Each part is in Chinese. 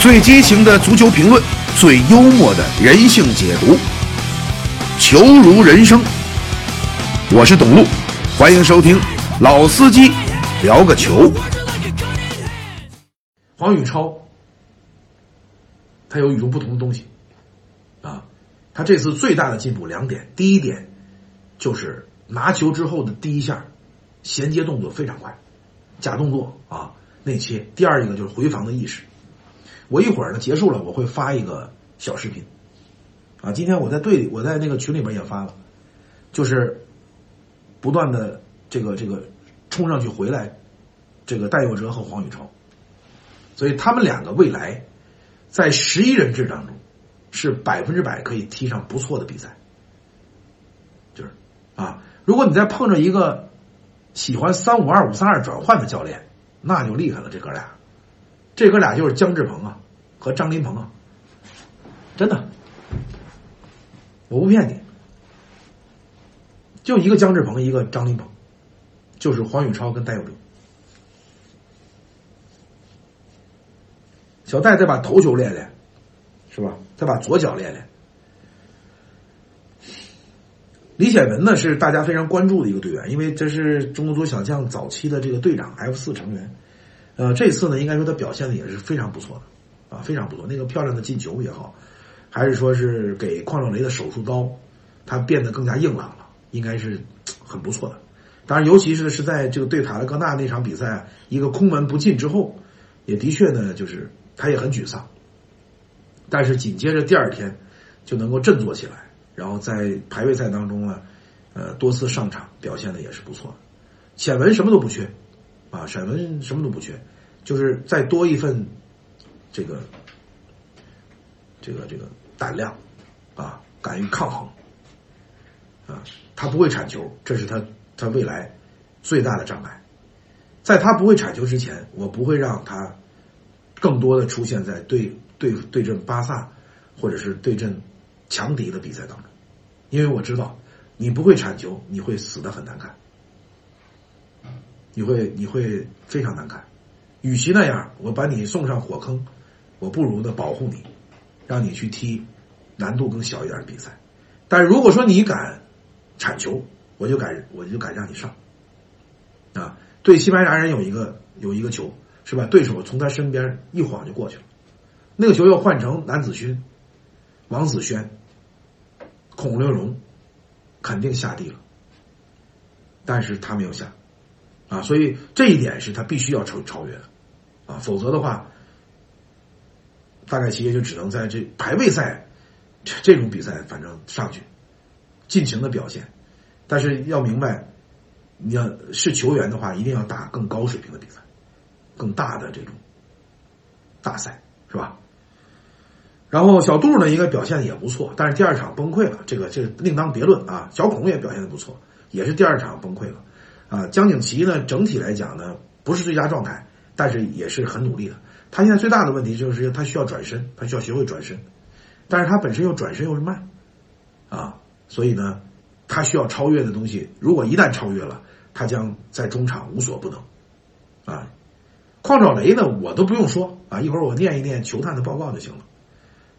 最激情的足球评论，最幽默的人性解读，球如人生。我是董路，欢迎收听老司机聊个球。黄宇超，他有与众不同的东西啊！他这次最大的进步两点，第一点就是拿球之后的第一下衔接动作非常快，假动作啊内切；第二一个就是回防的意识。我一会儿呢结束了，我会发一个小视频啊。今天我在队里，我在那个群里边也发了，就是不断的这个这个冲上去回来，这个戴佑哲和黄宇超。所以他们两个未来在十一人制当中是百分之百可以踢上不错的比赛，就是啊，如果你再碰着一个喜欢三五二五三二转换的教练，那就厉害了。这哥俩，这哥俩就是姜志鹏啊和张林鹏啊，真的，我不骗你，就一个姜志鹏，一个张林鹏，就是黄宇超跟戴佑哲。小戴再把头球练练，是吧？再把左脚练练。李显文呢是大家非常关注的一个队员，因为这是中国足球小将早期的这个队长 F 四成员。呃，这次呢，应该说他表现的也是非常不错的，啊，非常不错。那个漂亮的进球也好，还是说是给邝少雷的手术刀，他变得更加硬朗了，应该是很不错的。当然，尤其是是在这个对塔勒戈纳那场比赛，一个空门不进之后，也的确呢，就是。他也很沮丧，但是紧接着第二天就能够振作起来，然后在排位赛当中呢，呃，多次上场表现的也是不错。显文什么都不缺，啊，显文什么都不缺，就是再多一份这个这个这个胆量啊，敢于抗衡啊，他不会铲球，这是他他未来最大的障碍。在他不会铲球之前，我不会让他。更多的出现在对对对阵巴萨，或者是对阵强敌的比赛当中，因为我知道你不会铲球，你会死的很难看，你会你会非常难看。与其那样，我把你送上火坑，我不如呢保护你，让你去踢难度更小一点的比赛。但如果说你敢铲球，我就敢我就敢让你上。啊，对西班牙人有一个有一个球。是吧？对手从他身边一晃就过去了，那个球要换成南子勋、王子轩、孔令荣，肯定下地了。但是他没有下，啊，所以这一点是他必须要超超越的，啊，否则的话，大概其也就只能在这排位赛这种比赛，反正上去尽情的表现。但是要明白，你要是球员的话，一定要打更高水平的比赛。更大的这种大赛是吧？然后小杜呢，应该表现的也不错，但是第二场崩溃了，这个这个另当别论啊。小孔也表现的不错，也是第二场崩溃了啊。江景琦呢，整体来讲呢，不是最佳状态，但是也是很努力的。他现在最大的问题就是他需要转身，他需要学会转身，但是他本身又转身又是慢啊，所以呢，他需要超越的东西，如果一旦超越了，他将在中场无所不能啊。邝兆雷呢，我都不用说啊，一会儿我念一念球探的报告就行了，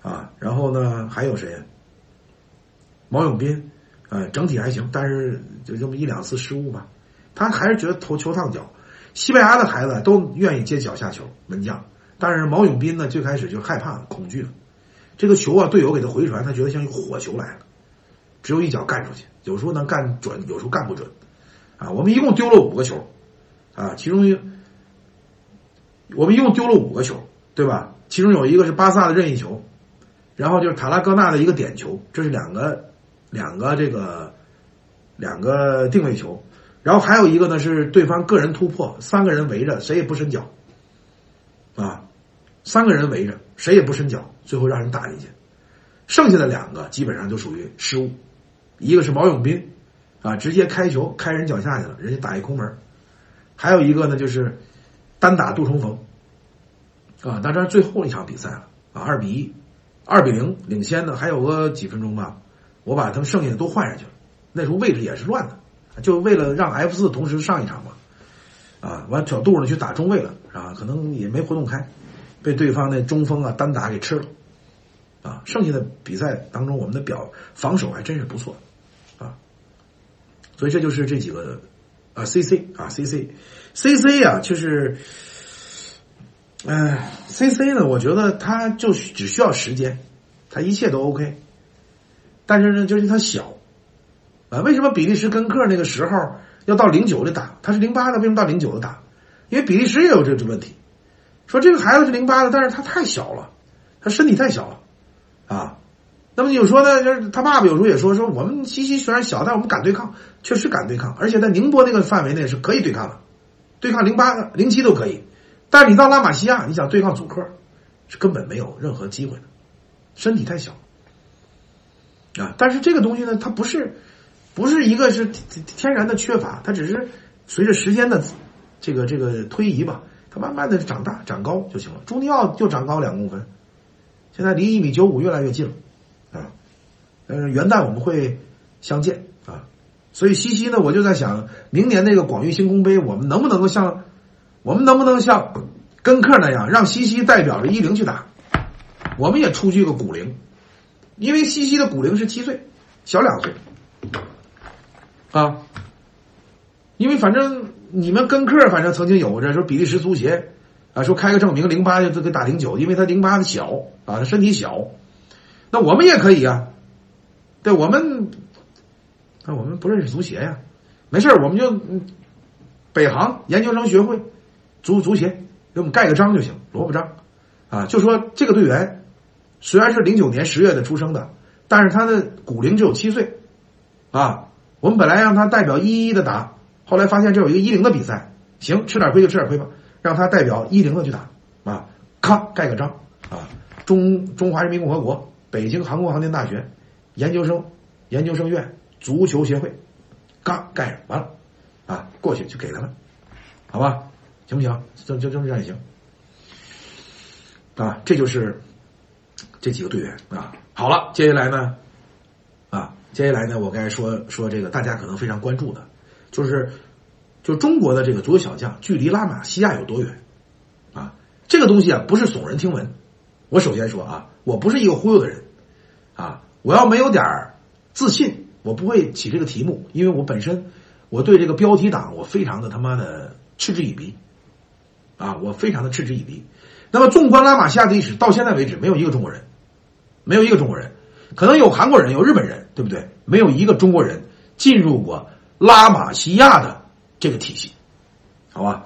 啊，然后呢还有谁？毛永斌，呃，整体还行，但是就这么一两次失误吧，他还是觉得投球烫脚。西班牙的孩子都愿意接脚下球，门将，但是毛永斌呢，最开始就害怕、恐惧了。这个球啊，队友给他回传，他觉得像一火球来了，只有一脚干出去，有时候能干准，有时候干不准，啊，我们一共丢了五个球，啊，其中一。我们一共丢了五个球，对吧？其中有一个是巴萨的任意球，然后就是塔拉戈纳的一个点球，这是两个两个这个两个定位球，然后还有一个呢是对方个人突破，三个人围着谁也不伸脚，啊，三个人围着谁也不伸脚，最后让人打进去，剩下的两个基本上就属于失误，一个是毛永斌啊，直接开球开人脚下去了，人家打一空门，还有一个呢就是。单打杜重逢，啊，当然最后一场比赛了啊，二比一，二比零领先的还有个几分钟吧，我把他们剩下的都换下去了，那时候位置也是乱的，就为了让 F 四同时上一场嘛，啊，完小杜呢去打中卫了，啊，可能也没活动开，被对方的中锋啊单打给吃了，啊，剩下的比赛当中我们的表防守还真是不错，啊，所以这就是这几个啊 C C 啊 C C C C 啊，就是，哎 C C 呢，我觉得他就只需要时间，他一切都 OK，但是呢，就是他小，啊，为什么比利时跟克那个时候要到零九的打，他是零八的，为什么到零九的打？因为比利时也有这这问题。说这个孩子是零八的，但是他太小了，他身体太小了，啊，那么有说呢，就是他爸爸有时候也说，说我们西西虽然小，但我们敢对抗，确实敢对抗，而且在宁波那个范围内是可以对抗的，对抗零八的、零七都可以，但你到拉玛西亚，你想对抗祖克，是根本没有任何机会的，身体太小，啊，但是这个东西呢，它不是，不是一个是天然的缺乏，它只是随着时间的这个这个推移吧。它慢慢的长大长高就行了。朱尼奥就长高两公分，现在离一米九五越来越近了啊！呃，元旦我们会相见啊，所以西西呢，我就在想，明年那个广域星空杯，我们能不能够像我们能不能像跟克那样，让西西代表着一零去打？我们也出具个古灵，因为西西的古灵是七岁，小两岁啊，因为反正。你们跟客反正曾经有着说比利时足协啊，说开个证明零八就给打零九，因为他零八的小啊，他身体小，那我们也可以啊，对，我们那我们不认识足协呀，没事我们就北航研究生学会足足协给我们盖个章就行，萝卜章。啊，就说这个队员虽然是零九年十月的出生的，但是他的骨龄只有七岁。啊，我们本来让他代表一一的打。后来发现这有一个一零的比赛，行，吃点亏就吃点亏吧，让他代表一零的去打啊，咔盖个章啊，中中华人民共和国北京航空航天大学研究生研究生院足球协会，嘎盖上完了啊，过去就给他们，好吧，行不行？就就这样也行啊，这就是这几个队员啊。好了，接下来呢，接下来呢，我该说说这个大家可能非常关注的。就是，就中国的这个足球小将距离拉玛西亚有多远？啊，这个东西啊不是耸人听闻。我首先说啊，我不是一个忽悠的人，啊，我要没有点自信，我不会起这个题目，因为我本身我对这个标题党我非常的他妈的嗤之以鼻，啊，我非常的嗤之以鼻。那么纵观拉玛西亚的历史，到现在为止没有一个中国人，没有一个中国人，可能有韩国人，有日本人，对不对？没有一个中国人进入过。拉玛西亚的这个体系，好吧，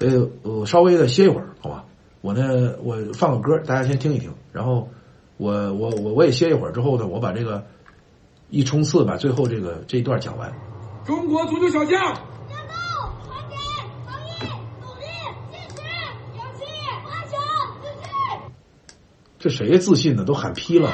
呃，我稍微的歇一会儿，好吧，我呢，我放个歌，大家先听一听，然后我我我我也歇一会儿，之后呢，我把这个一冲刺，把最后这个这一段讲完。中国足球小将，加油，团结，防疫，努力，坚持，勇气，顽强，自信。这谁自信呢？都喊劈了。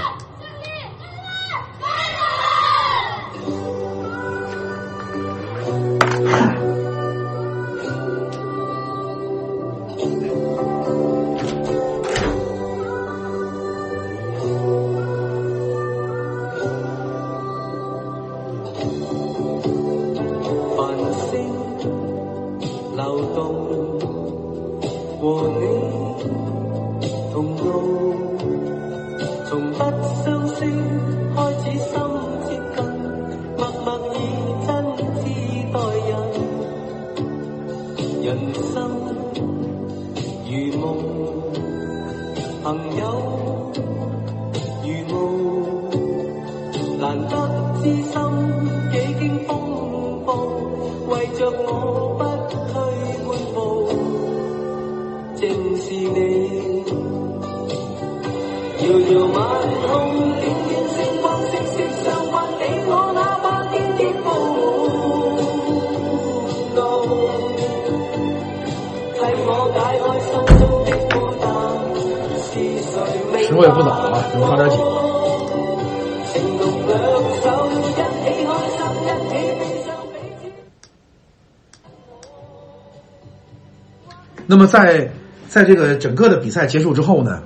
时候也不早了啊，我喝点酒。那么在在这个整个的比赛结束之后呢，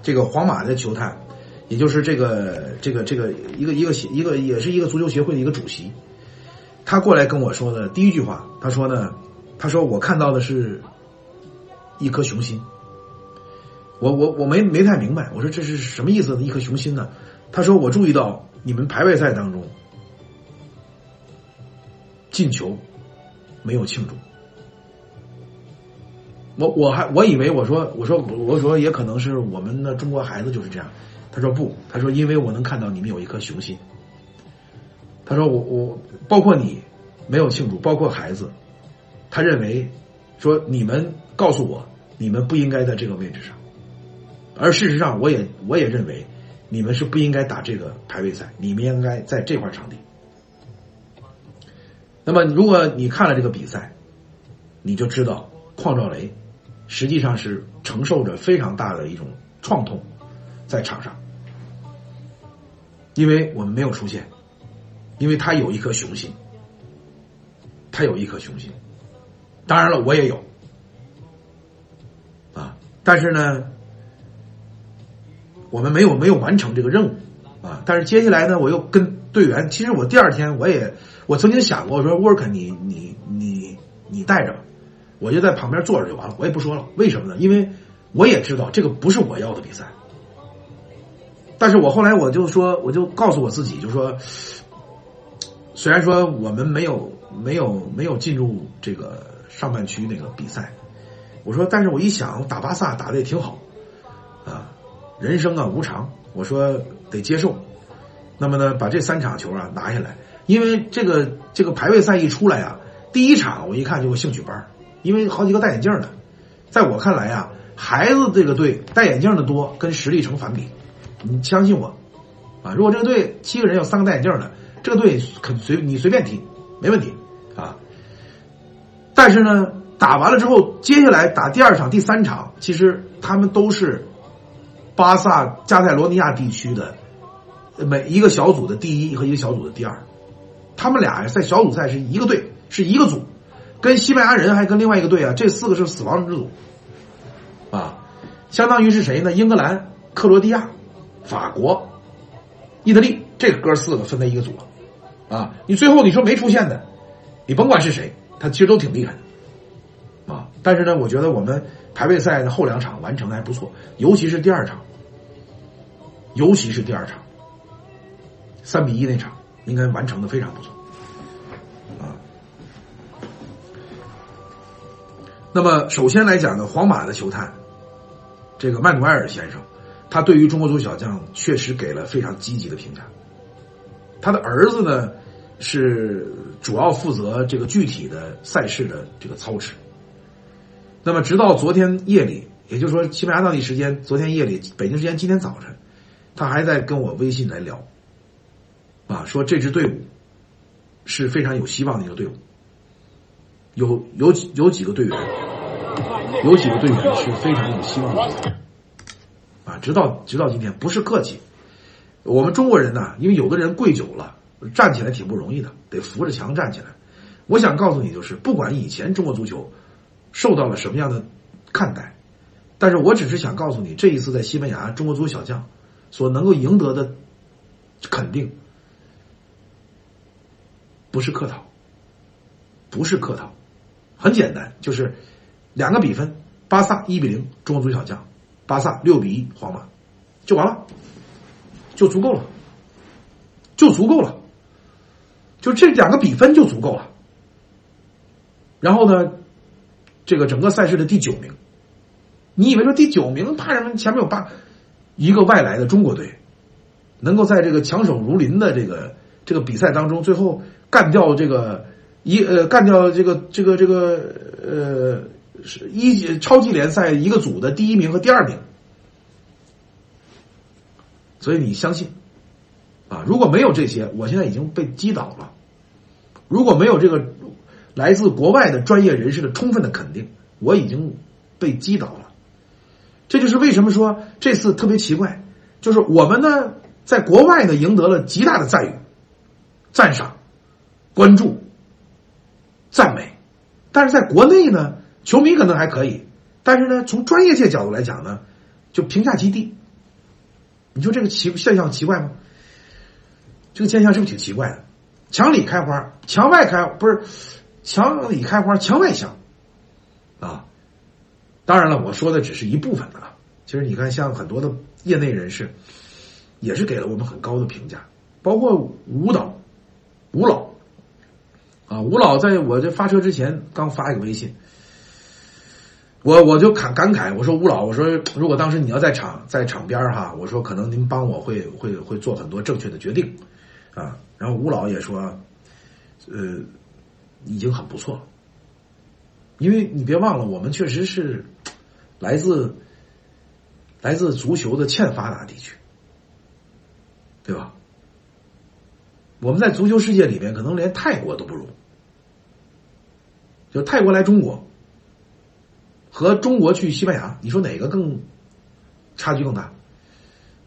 这个皇马的球探，也就是这个这个这个一个一个协一个也是一个足球协会的一个主席，他过来跟我说的第一句话，他说呢，他说我看到的是一颗雄心。我我我没没太明白，我说这是什么意思？一颗雄心呢？他说我注意到你们排位赛当中进球没有庆祝。我我还我以为我说我说我说也可能是我们的中国孩子就是这样。他说不，他说因为我能看到你们有一颗雄心。他说我我包括你没有庆祝，包括孩子，他认为说你们告诉我你们不应该在这个位置上，而事实上我也我也认为你们是不应该打这个排位赛，你们应该在这块场地。那么如果你看了这个比赛，你就知道邝兆雷。实际上是承受着非常大的一种创痛，在场上，因为我们没有出现，因为他有一颗雄心，他有一颗雄心，当然了，我也有，啊，但是呢，我们没有没有完成这个任务，啊，但是接下来呢，我又跟队员，其实我第二天我也我曾经想过，我说沃尔肯，你你你你带着吧。我就在旁边坐着就完了，我也不说了。为什么呢？因为我也知道这个不是我要的比赛。但是我后来我就说，我就告诉我自己，就说，虽然说我们没有没有没有进入这个上半区那个比赛，我说，但是我一想打巴萨打的也挺好，人生啊无常，我说得接受。那么呢，把这三场球啊拿下来，因为这个这个排位赛一出来啊，第一场我一看就个兴趣班。因为好几个戴眼镜的，在我看来啊，孩子这个队戴眼镜的多，跟实力成反比。你相信我，啊，如果这个队七个人有三个戴眼镜的，这个队肯随你随便踢，没问题啊。但是呢，打完了之后，接下来打第二场、第三场，其实他们都是巴萨加泰罗尼亚地区的每一个小组的第一和一个小组的第二，他们俩在小组赛是一个队，是一个组。跟西班牙人还跟另外一个队啊，这四个是死亡之组，啊，相当于是谁呢？英格兰、克罗地亚、法国、意大利，这哥四个分在一个组啊。你最后你说没出现的，你甭管是谁，他其实都挺厉害的，但是呢，我觉得我们排位赛的后两场完成的还不错，尤其是第二场，尤其是第二场，三比一那场，应该完成的非常不错啊。那么，首先来讲呢，皇马的球探，这个曼努埃尔先生，他对于中国足球小将确实给了非常积极的评价。他的儿子呢，是主要负责这个具体的赛事的这个操持。那么，直到昨天夜里，也就是说西班牙当地时间昨天夜里，北京时间今天早晨，他还在跟我微信来聊，啊，说这支队伍是非常有希望的一个队伍。有有几有几个队员，有几个队员是非常有希望的，啊，直到直到今天不是客气，我们中国人呢，因为有的人跪久了，站起来挺不容易的，得扶着墙站起来。我想告诉你，就是不管以前中国足球受到了什么样的看待，但是我只是想告诉你，这一次在西班牙，中国足球小将所能够赢得的肯定，不是客套，不是客套。很简单，就是两个比分：巴萨一比零，中国足球小将；巴萨六比一，皇马，就完了，就足够了，就足够了，就这两个比分就足够了。然后呢，这个整个赛事的第九名，你以为说第九名怕什么？前面有八一个外来的中国队，能够在这个强手如林的这个这个比赛当中，最后干掉这个。一呃，干掉这个这个这个呃，是一超级联赛一个组的第一名和第二名，所以你相信啊？如果没有这些，我现在已经被击倒了。如果没有这个来自国外的专业人士的充分的肯定，我已经被击倒了。这就是为什么说这次特别奇怪，就是我们呢在国外呢赢得了极大的赞誉、赞赏、关注。赞美，但是在国内呢，球迷可能还可以，但是呢，从专业界角度来讲呢，就评价极低。你说这个奇现象奇怪吗？这个现象是不是挺奇怪的？墙里开花，墙外开不是墙里开花，墙外香啊！当然了，我说的只是一部分的了其实你看，像很多的业内人士，也是给了我们很高的评价，包括吴导、吴老啊，吴老在我这发车之前刚发一个微信，我我就感感慨，我说吴老，我说如果当时你要在场在场边哈，我说可能您帮我会会会做很多正确的决定啊。然后吴老也说，呃，已经很不错了，因为你别忘了，我们确实是来自来自足球的欠发达地区，对吧？我们在足球世界里面，可能连泰国都不如。就泰国来中国，和中国去西班牙，你说哪个更差距更大？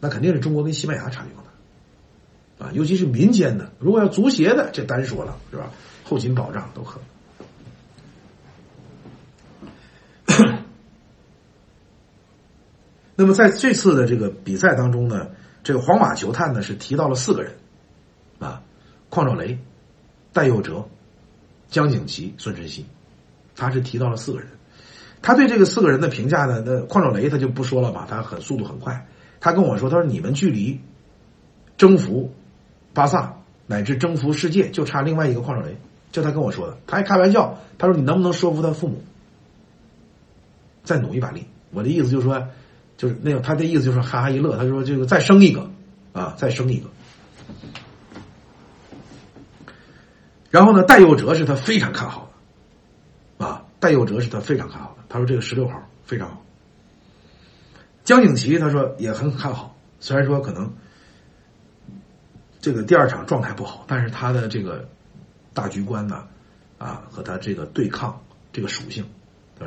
那肯定是中国跟西班牙差距更大啊！尤其是民间的，如果要足协的，这单说了是吧？后勤保障都可。那么在这次的这个比赛当中呢，这个皇马球探呢是提到了四个人，啊，邝兆雷、戴佑哲、江景琦、孙晨曦，他是提到了四个人。他对这个四个人的评价呢，那邝兆雷他就不说了吧，他很速度很快。他跟我说，他说你们距离征服巴萨乃至征服世界就差另外一个邝兆雷，就他跟我说的。他还开玩笑，他说你能不能说服他父母再努一把力？我的意思就是说。就是那个，他的意思就是哈哈一乐。他说：“这个再生一个啊，再生一个。”然后呢，戴佑哲是他非常看好的啊，戴佑哲是他非常看好的。他说：“这个十六号非常好。”江景琦他说也很看好，虽然说可能这个第二场状态不好，但是他的这个大局观呢啊和他这个对抗这个属性，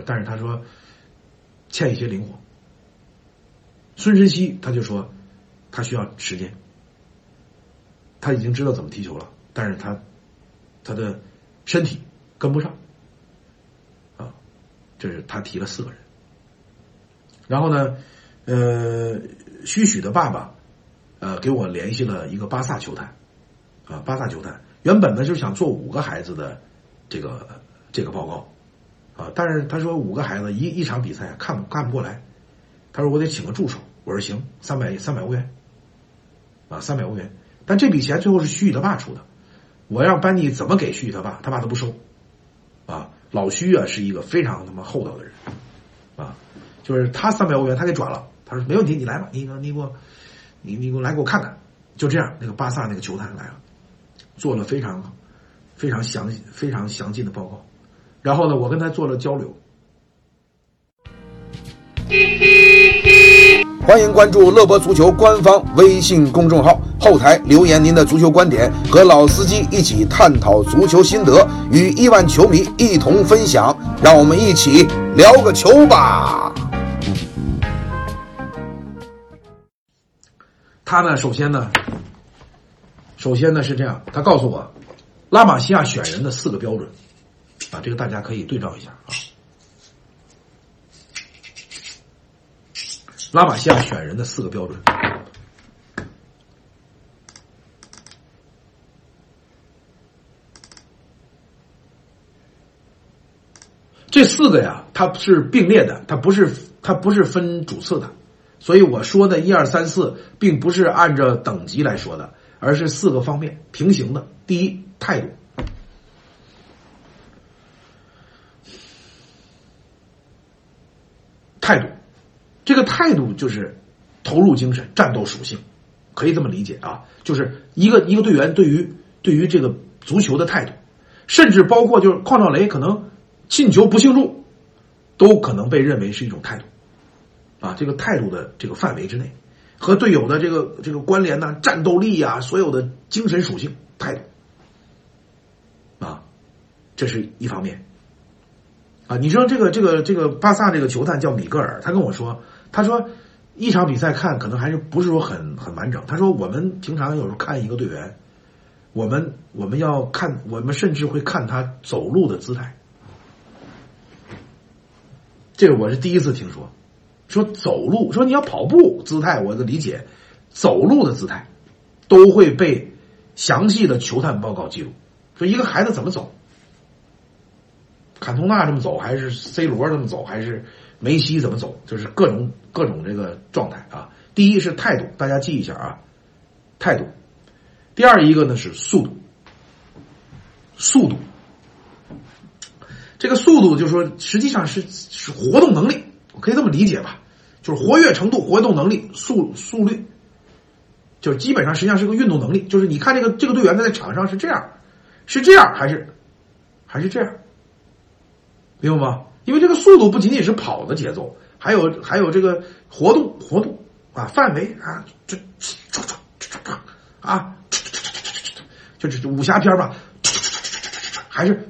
但是他说欠一些灵活。孙晨曦他就说，他需要时间，他已经知道怎么踢球了，但是他他的身体跟不上，啊，这是他提了四个人，然后呢，呃，徐许的爸爸，呃，给我联系了一个巴萨球探，啊，巴萨球探原本呢就是想做五个孩子的这个这个报告，啊，但是他说五个孩子一一场比赛看看不过来。他说：“我得请个助手。”我说：“行，三百三百欧元，啊，三百欧元。但这笔钱最后是徐宇他爸出的。我让班尼怎么给徐宇他爸，他爸都不收。啊，老徐啊是一个非常他妈厚道的人，啊，就是他三百欧元他给转了。他说没问题，你来吧，你你给我，你你给我来给我看看。就这样，那个巴萨那个球探来了，做了非常非常详非常详尽的报告。然后呢，我跟他做了交流。”欢迎关注乐博足球官方微信公众号，后台留言您的足球观点，和老司机一起探讨足球心得，与亿万球迷一同分享。让我们一起聊个球吧。他呢，首先呢，首先呢是这样，他告诉我，拉玛西亚选人的四个标准，啊，这个大家可以对照一下啊。拉玛西亚选人的四个标准，这四个呀，它是并列的，它不是它不是分主次的，所以我说的一二三四，并不是按照等级来说的，而是四个方面平行的。第一，态度，态度。这个态度就是投入精神、战斗属性，可以这么理解啊，就是一个一个队员对于对于这个足球的态度，甚至包括就是邝兆雷可能进球不庆祝，都可能被认为是一种态度，啊，这个态度的这个范围之内，和队友的这个这个关联呢，战斗力啊，所有的精神属性态度，啊，这是一方面，啊，你说这个这个这个巴萨这个球探叫米格尔，他跟我说。他说，一场比赛看可能还是不是说很很完整。他说，我们平常有时候看一个队员，我们我们要看，我们甚至会看他走路的姿态。这个我是第一次听说，说走路，说你要跑步姿态，我的理解，走路的姿态都会被详细的球探报告记录。说一个孩子怎么走，坎通纳这么走，还是 C 罗这么走，还是？梅西怎么走，就是各种各种这个状态啊。第一是态度，大家记一下啊，态度。第二一个呢是速度，速度。这个速度就是说，实际上是是活动能力，我可以这么理解吧，就是活跃程度、活动能力、速速率，就是基本上实际上是个运动能力。就是你看这个这个队员他在场上是这样，是这样还是还是这样，明白吗？因为这个速度不仅仅是跑的节奏，还有还有这个活动活动啊范围啊，这这这这这啊，就这武侠片吧，还是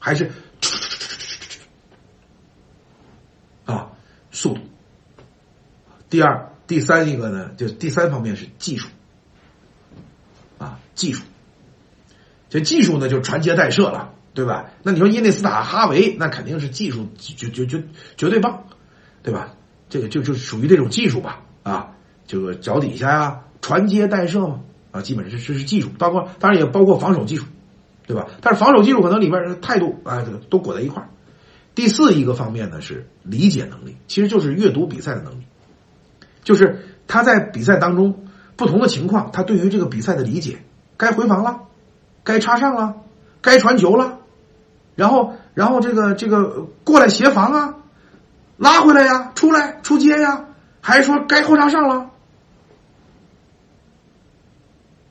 还是啊速度。第二、第三一个呢，就是第三方面是技术啊技术。这技术呢，就传接带射了，对吧？那你说伊内斯塔、哈维，那肯定是技术绝绝绝绝对棒，对吧？这个就就属于这种技术吧，啊，这个脚底下呀，传接带射嘛，啊，基本上这这是技术，包括当然也包括防守技术，对吧？但是防守技术可能里边态度啊，这个都裹在一块儿。第四一个方面呢是理解能力，其实就是阅读比赛的能力，就是他在比赛当中不同的情况，他对于这个比赛的理解，该回防了。该插上了，该传球了，然后，然后这个这个过来协防啊，拉回来呀，出来出接呀，还是说该后插上了？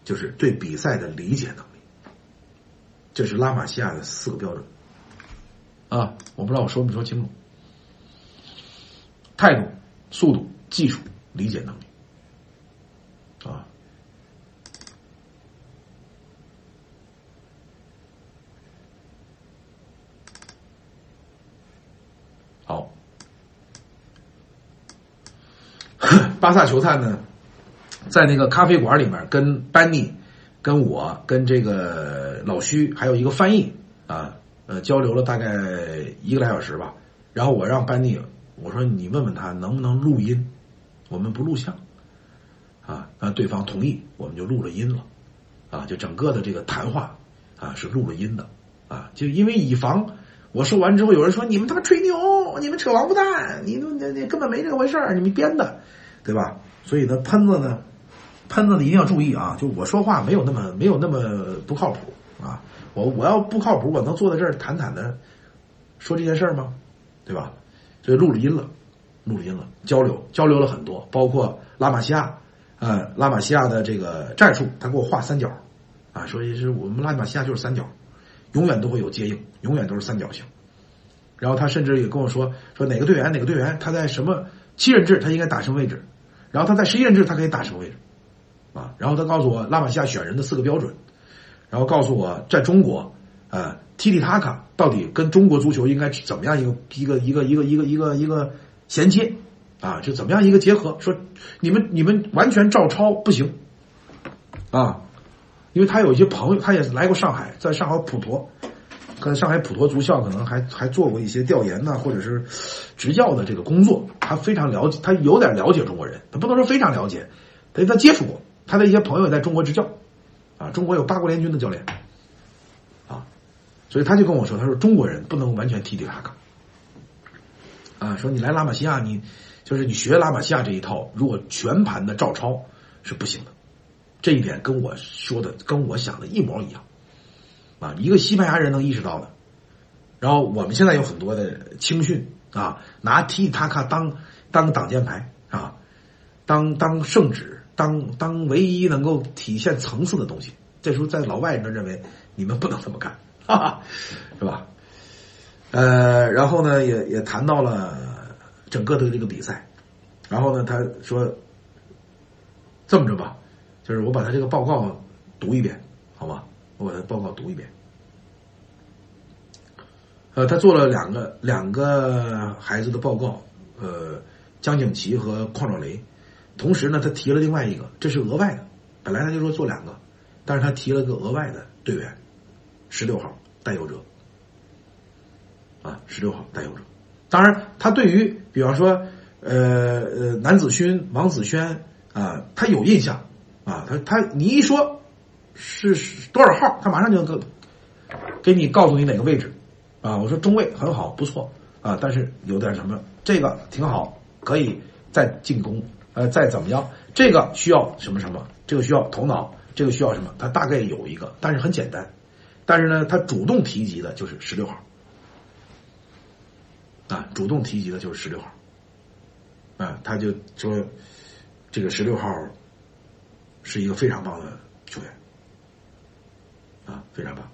就是对比赛的理解能力，这是拉玛西亚的四个标准啊！我不知道我说没说清楚？态度、速度、技术、理解能力啊。好，巴萨球探呢，在那个咖啡馆里面跟班尼、跟我、跟这个老徐还有一个翻译啊，呃，交流了大概一个来小时吧。然后我让班尼，我说你问问他能不能录音，我们不录像啊。那对方同意，我们就录了音了啊。就整个的这个谈话啊是录了音的啊，就因为以防。我说完之后，有人说你们他妈吹牛，你们扯王八蛋，你那那根本没这回事儿，你们编的，对吧？所以呢，喷子呢，喷子一定要注意啊！就我说话没有那么没有那么不靠谱啊！我我要不靠谱，我能坐在这儿坦坦的说这件事儿吗？对吧？所以录了音了，录了音了，交流交流了很多，包括拉玛西亚，呃，拉玛西亚的这个战术，他给我画三角，啊，说是我们拉玛西亚就是三角。永远都会有接应，永远都是三角形。然后他甚至也跟我说说哪个队员哪个队员他在什么七人制他应该打什么位置，然后他在十一人制他可以打什么位置，然后他告诉我拉玛西亚选人的四个标准，然后告诉我在中国，呃，踢踢塔卡到底跟中国足球应该怎么样一个一个一个一个一个一个一个衔接，啊，就怎么样一个结合？说你们你们完全照抄不行，啊。因为他有一些朋友，他也来过上海，在上海普陀，跟上海普陀足校可能还还做过一些调研呐，或者是执教的这个工作。他非常了解，他有点了解中国人，他不能说非常了解，但他接触过，他的一些朋友在中国执教，啊，中国有八国联军的教练，啊，所以他就跟我说，他说中国人不能完全踢踢卡卡，啊，说你来拉玛西亚，你就是你学拉玛西亚这一套，如果全盘的照抄是不行的。这一点跟我说的、跟我想的一模一样，啊，一个西班牙人能意识到的。然后我们现在有很多的青训啊，拿踢塔卡当当挡箭牌啊，当当圣旨，当当唯一能够体现层次的东西。这时候在老外人认为你们不能这么干，哈哈，是吧？呃，然后呢，也也谈到了整个的这个比赛，然后呢，他说这么着吧。就是我把他这个报告读一遍，好吧？我把他报告读一遍。呃，他做了两个两个孩子的报告，呃，江景琦和邝兆雷。同时呢，他提了另外一个，这是额外的。本来他就说做两个，但是他提了个额外的队员，十六号带游者。啊，十六号带游者。当然，他对于比方说，呃呃，南子勋、王子轩啊，他有印象。啊，他他你一说是多少号，他马上就给给你告诉你哪个位置，啊，我说中卫很好，不错啊，但是有点什么，这个挺好，可以再进攻，呃，再怎么样，这个需要什么什么，这个需要头脑，这个需要什么，他大概有一个，但是很简单，但是呢，他主动提及的就是十六号，啊，主动提及的就是十六号，啊，他就说这个十六号是一个非常棒的球员，啊，非常棒，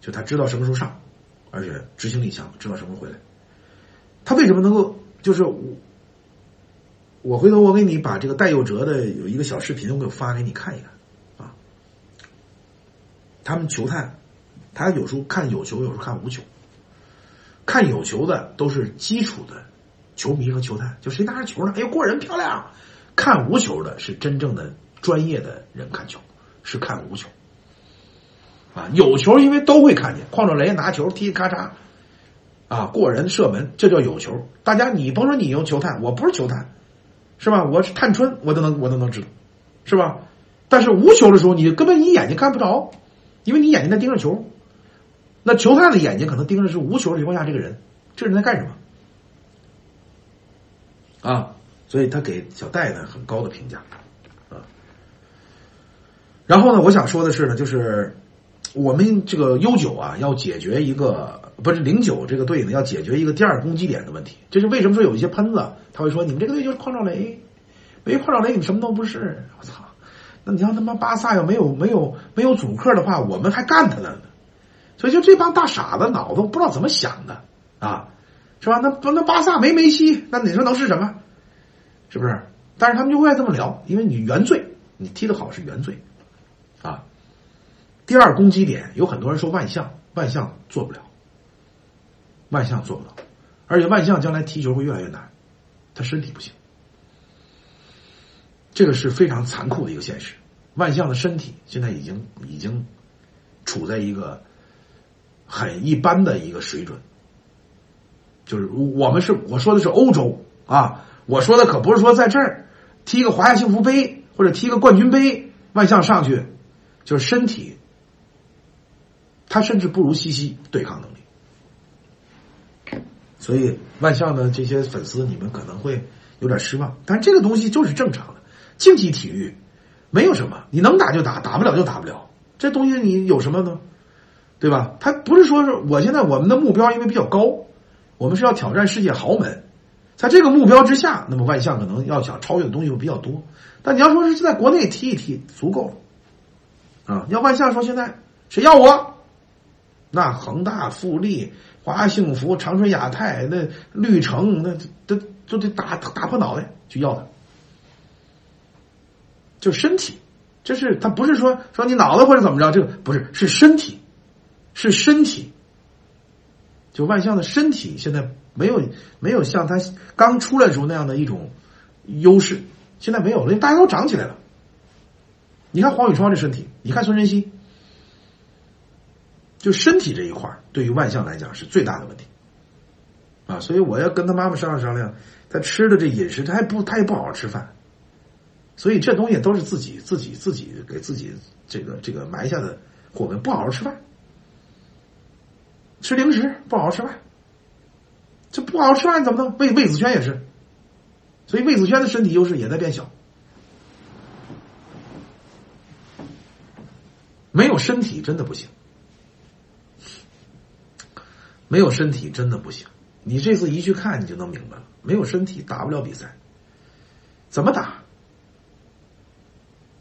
就他知道什么时候上。而且执行力强，知道什么时候回来。他为什么能够？就是我，我回头我给你把这个戴佑哲的有一个小视频，我给发给你看一看啊。他们球探，他有时候看有球，有时候看无球。看有球的都是基础的球迷和球探，就谁拿着球呢？哎呦，过人漂亮！看无球的是真正的专业的人看球，是看无球。啊，有球因为都会看见，矿兆雷拿球踢咔嚓，啊，过人射门，这叫有球。大家你甭说你用球探，我不是球探，是吧？我是探春，我都能我都能知道，是吧？但是无球的时候，你根本你眼睛看不着，因为你眼睛在盯着球。那球探的眼睛可能盯着是无球的情况下这个人，这个人在干什么？啊，所以他给小戴呢很高的评价，啊。然后呢，我想说的是呢，就是。我们这个悠久啊，要解决一个不是零九这个队呢，要解决一个第二攻击点的问题。这是为什么说有一些喷子他会说你们这个队就是矿兆雷，没矿兆雷你们什么都不是。我操！那你要他妈巴萨要没有没有没有主客的话，我们还干他呢。所以就这帮大傻子脑子不知道怎么想的啊，是吧？那那巴萨没梅西，那你说能是什么？是不是？但是他们就会这么聊，因为你原罪，你踢得好是原罪啊。第二攻击点有很多人说万象，万象做不了，万象做不到，而且万象将来踢球会越来越难，他身体不行，这个是非常残酷的一个现实。万象的身体现在已经已经处在一个很一般的一个水准，就是我们是我说的是欧洲啊，我说的可不是说在这儿。踢个华夏幸福杯或者踢个冠军杯，万象上去就是身体。他甚至不如西西对抗能力，所以万象的这些粉丝，你们可能会有点失望。但这个东西就是正常的，竞技体育没有什么，你能打就打，打不了就打不了。这东西你有什么呢？对吧？他不是说是我现在我们的目标因为比较高，我们是要挑战世界豪门，在这个目标之下，那么万象可能要想超越的东西会比较多。但你要说是在国内踢一踢足够了啊！要万象说现在谁要我？那恒大、富力、华幸福、长春亚泰、那绿城，那都都得打打破脑袋去要他，就身体，这是他不是说说你脑子或者怎么着，这个不是是身体，是身体，就万象的身体现在没有没有像他刚出来时候那样的一种优势，现在没有了，大家都长起来了。你看黄宇超这身体，你看孙晨曦。就身体这一块对于万象来讲是最大的问题，啊，所以我要跟他妈妈商量商量，他吃的这饮食，他还不，他也不好好吃饭，所以这东西都是自己自己自己给自己这个这个埋下的祸根，不好好吃饭，吃零食，不好好吃饭，这不好好吃饭怎么弄？魏魏子轩也是，所以魏子轩的身体优势也在变小，没有身体真的不行。没有身体真的不行，你这次一去看你就能明白了。没有身体打不了比赛，怎么打？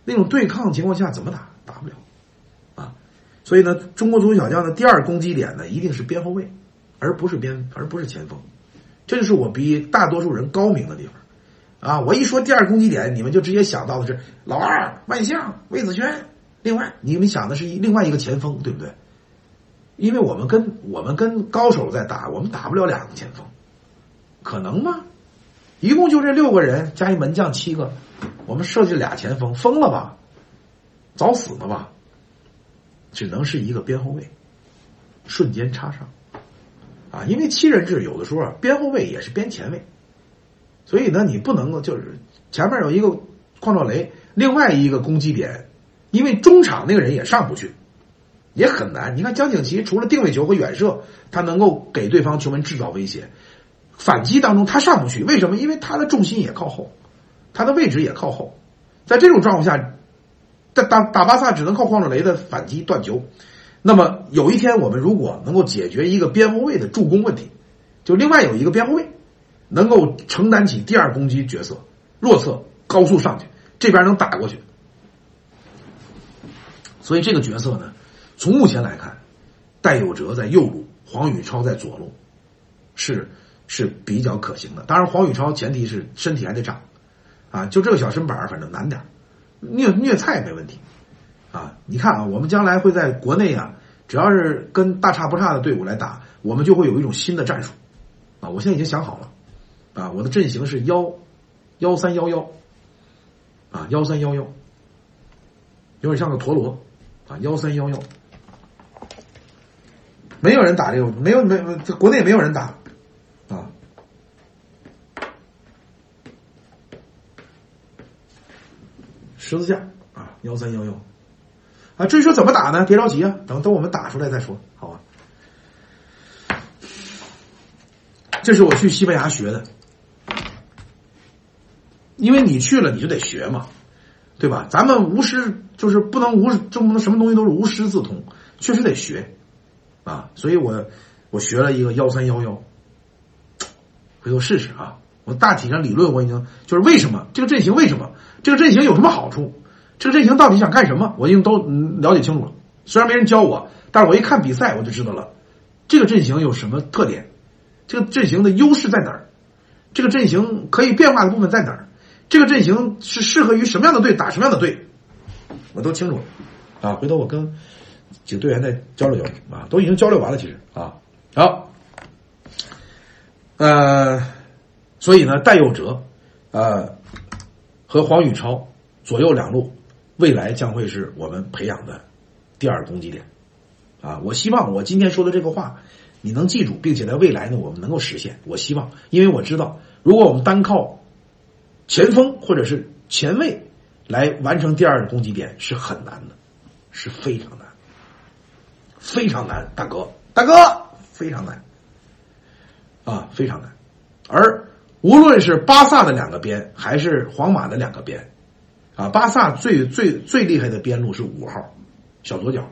那种对抗情况下怎么打？打不了啊！所以呢，中国足球小将的第二攻击点呢，一定是边后卫，而不是边，而不是前锋。这就是我比大多数人高明的地方啊！我一说第二攻击点，你们就直接想到的是老二、万象、魏子轩。另外，你们想的是一另外一个前锋，对不对？因为我们跟我们跟高手在打，我们打不了两个前锋，可能吗？一共就这六个人加一门将七个，我们设计俩前锋，疯了吧？早死了吧？只能是一个边后卫，瞬间插上啊！因为七人制有的时候边后卫也是边前卫，所以呢，你不能够就是前面有一个矿兆雷，另外一个攻击点，因为中场那个人也上不去。也很难。你看江景琦除了定位球和远射，他能够给对方球门制造威胁，反击当中他上不去，为什么？因为他的重心也靠后，他的位置也靠后，在这种状况下，打打打巴萨只能靠黄种雷的反击断球。那么有一天我们如果能够解决一个边后卫的助攻问题，就另外有一个边后卫能够承担起第二攻击角色，弱侧高速上去，这边能打过去。所以这个角色呢，从目前来看，戴有哲在右路，黄宇超在左路，是是比较可行的。当然，黄宇超前提是身体还得长，啊，就这个小身板反正难点虐虐菜没问题，啊，你看啊，我们将来会在国内啊，只要是跟大差不差的队伍来打，我们就会有一种新的战术，啊，我现在已经想好了，啊，我的阵型是幺幺三幺幺，啊，幺三幺幺，有点像个陀螺。啊，幺三幺幺，没有人打这个，没有没这国内没有人打，啊，十字架啊，幺三幺幺，啊，至于说怎么打呢？别着急啊，等等我们打出来再说，好吧？这是我去西班牙学的，因为你去了你就得学嘛。对吧？咱们无师就是不能无，就不能什么东西都是无师自通，确实得学，啊！所以我我学了一个幺三幺幺，回头试试啊！我大体上理论我已经就是为什么这个阵型为什么这个阵型有什么好处，这个阵型到底想干什么，我已经都了解清楚了。虽然没人教我，但是我一看比赛我就知道了，这个阵型有什么特点，这个阵型的优势在哪儿，这个阵型可以变化的部分在哪儿。这个阵型是适合于什么样的队打什么样的队，我都清楚啊。回头我跟几个队员再交流交流啊，都已经交流完了。其实啊，好，呃，所以呢，戴佑哲呃和黄宇超左右两路，未来将会是我们培养的第二攻击点啊。我希望我今天说的这个话你能记住，并且在未来呢，我们能够实现。我希望，因为我知道，如果我们单靠前锋或者是前卫来完成第二攻击点是很难的，是非常难，非常难，大哥，大哥，非常难，啊，非常难。而无论是巴萨的两个边，还是皇马的两个边，啊，巴萨最最最厉害的边路是五号，小左脚，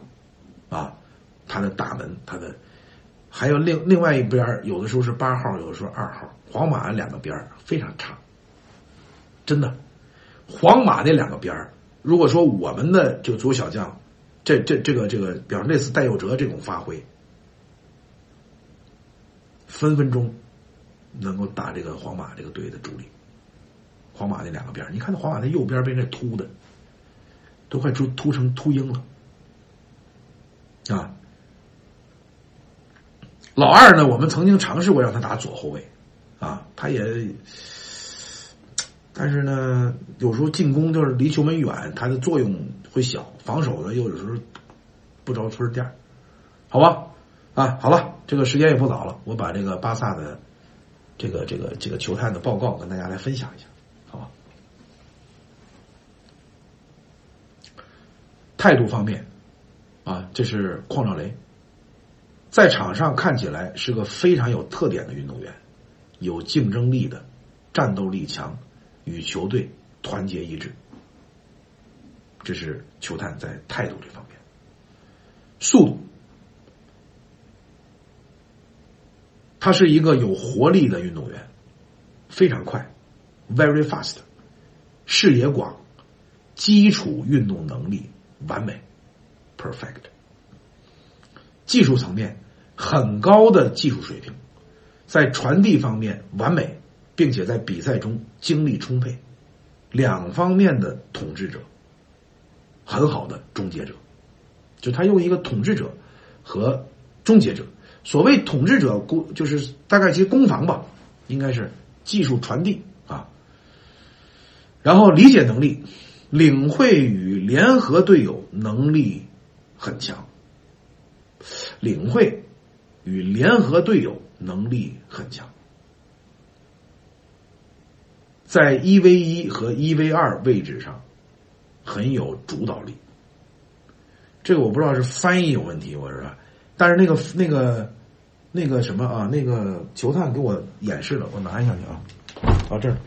啊，他的大门，他的还有另另外一边有的时候是八号，有的时候二号。皇马两个边非常差。真的，皇马那两个边儿，如果说我们的这个足球小将，这这这个这个，比方类似戴佑哲这种发挥，分分钟能够打这个皇马这个队的主力。皇马那两个边儿，你看那皇马那右边被那秃的，都快秃秃成秃鹰了啊！老二呢，我们曾经尝试过让他打左后卫啊，他也。但是呢，有时候进攻就是离球门远，他的作用会小；防守呢，又有时候不着村店好吧？啊，好了，这个时间也不早了，我把这个巴萨的这个这个这个球探的报告跟大家来分享一下，好吧？态度方面，啊，这是邝兆雷，在场上看起来是个非常有特点的运动员，有竞争力的，战斗力强。与球队团结一致，这是球探在态度这方面。速度，他是一个有活力的运动员，非常快，very fast，视野广，基础运动能力完美，perfect。技术层面很高的技术水平，在传递方面完美。并且在比赛中精力充沛，两方面的统治者，很好的终结者，就他用一个统治者和终结者。所谓统治者攻，就是大概其攻防吧，应该是技术传递啊，然后理解能力、领会与联合队友能力很强，领会与联合队友能力很强。在一 v 一和一 v 二位置上很有主导力，这个我不知道是翻译有问题，我是？但是那个那个那个什么啊，那个球探给我演示了，我拿一下去啊，到这儿。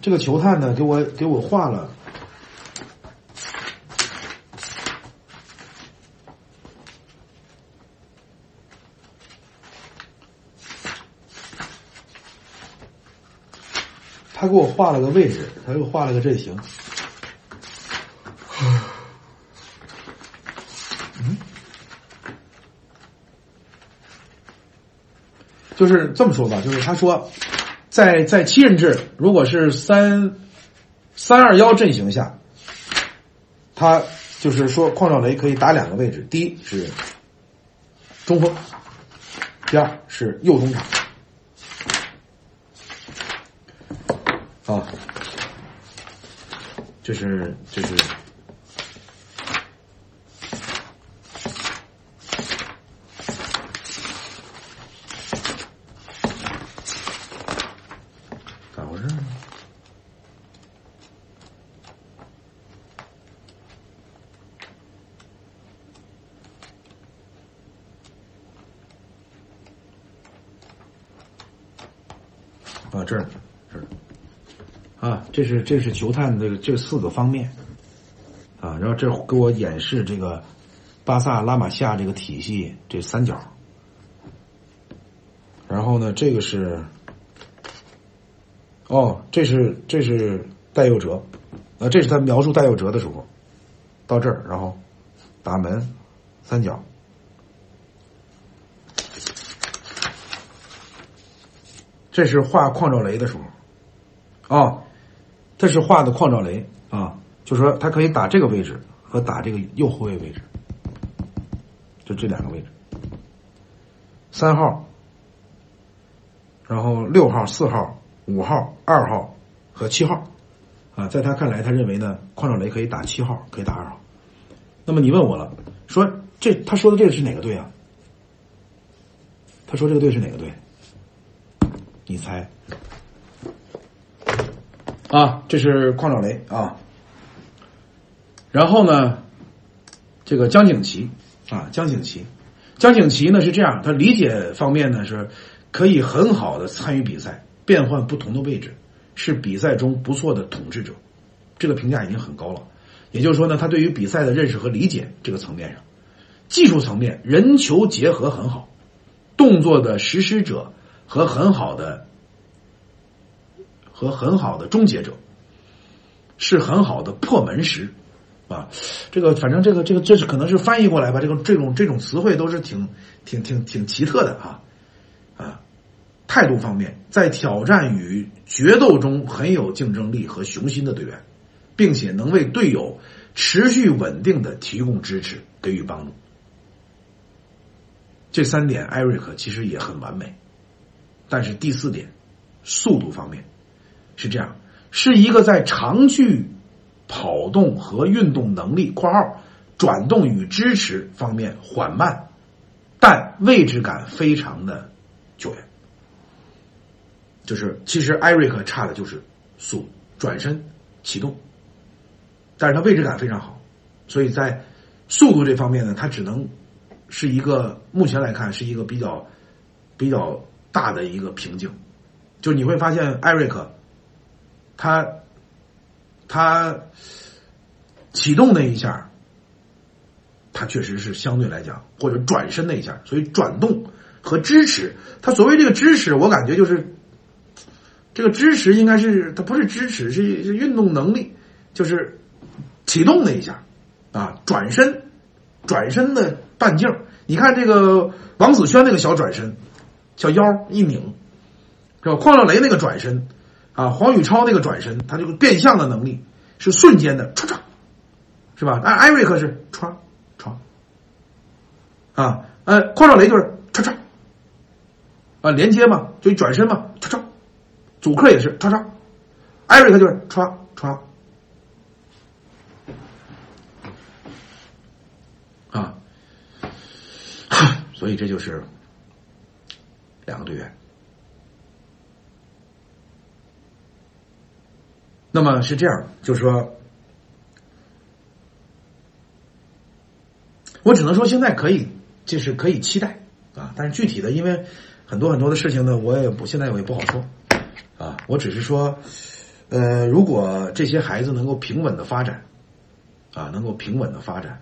这个球探呢，给我给我画了。给我画了个位置，他又画了个阵型。嗯，就是这么说吧，就是他说，在在七人制，如果是三三二幺阵型下，他就是说邝兆雷可以打两个位置，第一是中锋，第二是右中场。啊，就是就是咋回事呢？啊，这儿这儿。啊，这是这是球探的这四个方面，啊，然后这给我演示这个巴萨拉玛夏这个体系这三角，然后呢，这个是，哦，这是这是戴佑哲，啊，这是他描述戴佑哲的时候，到这儿，然后打门三角，这是画矿兆雷的时候，哦。这是画的矿兆雷啊，就说他可以打这个位置和打这个右后卫位置，就这两个位置，三号，然后六号、四号、五号、二号和七号，啊，在他看来，他认为呢，矿兆雷可以打七号，可以打二号。那么你问我了，说这他说的这个是哪个队啊？他说这个队是哪个队？你猜？啊，这是邝兆雷啊，然后呢，这个江景琦啊，江景琦，江景琦呢是这样，他理解方面呢是可以很好的参与比赛，变换不同的位置，是比赛中不错的统治者，这个评价已经很高了。也就是说呢，他对于比赛的认识和理解这个层面上，技术层面人球结合很好，动作的实施者和很好的。和很好的终结者，是很好的破门石，啊，这个反正这个这个这是可能是翻译过来吧，这个这种这种词汇都是挺挺挺挺奇特的啊啊，态度方面在挑战与决斗中很有竞争力和雄心的队员，并且能为队友持续稳定的提供支持，给予帮助。这三点艾瑞克其实也很完美，但是第四点，速度方面。是这样，是一个在长距跑动和运动能力（括号转动与支持方面缓慢，但位置感非常的久远）。就是其实艾瑞克差的就是速转身启动，但是他位置感非常好，所以在速度这方面呢，他只能是一个目前来看是一个比较比较大的一个瓶颈。就你会发现艾瑞克。他，他启动那一下，他确实是相对来讲，或者转身那一下，所以转动和支持，他所谓这个支持，我感觉就是这个支持应该是他不是支持，是是运动能力，就是启动那一下啊，转身转身的半径，你看这个王子轩那个小转身，小腰一拧，是吧？邝兆雷那个转身。啊，黄宇超那个转身，他这个变相的能力是瞬间的，唰唰，是吧？艾艾瑞克是唰唰，啊，呃，邝少雷就是唰唰，啊，连接嘛，就一转身嘛，唰唰，主客也是唰唰，艾瑞克就是唰唰，啊，所以这就是两个队员。那么是这样，就是说，我只能说现在可以，就是可以期待啊。但是具体的，因为很多很多的事情呢，我也不现在我也不好说啊。我只是说，呃，如果这些孩子能够平稳的发展，啊，能够平稳的发展，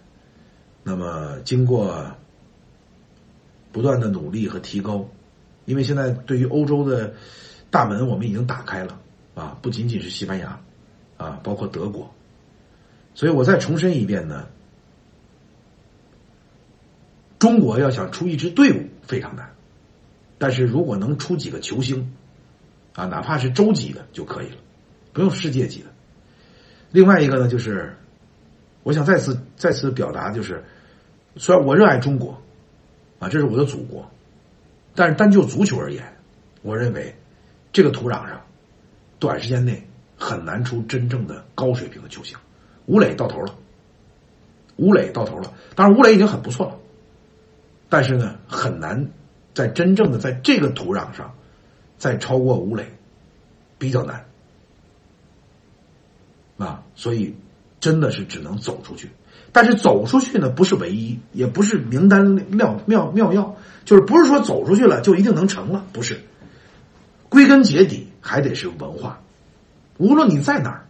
那么经过不断的努力和提高，因为现在对于欧洲的大门我们已经打开了啊，不仅仅是西班牙啊，包括德国。所以我再重申一遍呢，中国要想出一支队伍非常难，但是如果能出几个球星，啊，哪怕是洲级的就可以了，不用世界级的。另外一个呢，就是我想再次再次表达，就是虽然我热爱中国，啊，这是我的祖国，但是单就足球而言，我认为这个土壤上短时间内很难出真正的高水平的球星。吴磊到头了，吴磊到头了。当然，吴磊已经很不错了，但是呢，很难在真正的在这个土壤上再超过吴磊，比较难啊。所以，真的是只能走出去。但是走出去呢，不是唯一，也不是名单妙妙妙药，就是不是说走出去了就一定能成了，不是。归根结底还得是文化，无论你在哪儿。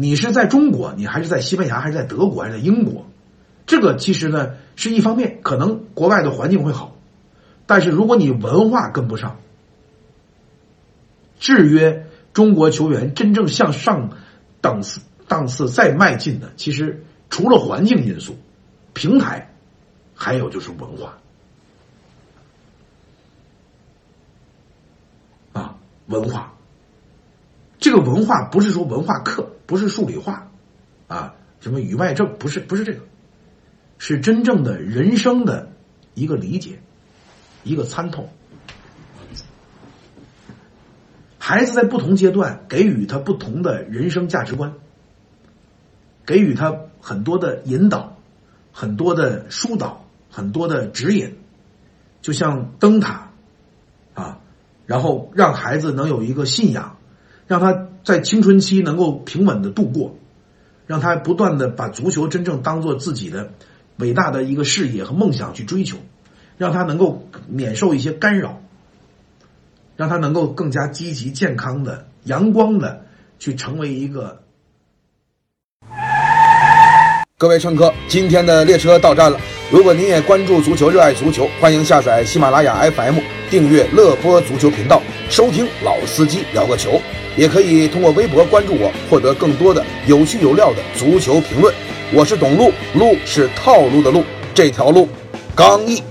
你是在中国，你还是在西班牙，还是在德国，还是在英国？这个其实呢是一方面，可能国外的环境会好，但是如果你文化跟不上，制约中国球员真正向上档次档次再迈进的，其实除了环境因素、平台，还有就是文化啊，文化。这个文化不是说文化课，不是数理化，啊，什么语外政，不是不是这个，是真正的人生的一个理解，一个参透。孩子在不同阶段给予他不同的人生价值观，给予他很多的引导，很多的疏导，很多的指引，就像灯塔，然后让孩子能有一个信仰。让他在青春期能够平稳的度过，让他不断的把足球真正当做自己的伟大的一个事业和梦想去追求，让他能够免受一些干扰，让他能够更加积极、健康的、阳光的去成为一个。各位乘客，今天的列车到站了。如果您也关注足球、热爱足球，欢迎下载喜马拉雅 FM，订阅乐播足球频道，收听老司机聊个球。也可以通过微博关注我，获得更多的有趣有料的足球评论。我是董路，路是套路的路，这条路刚毅。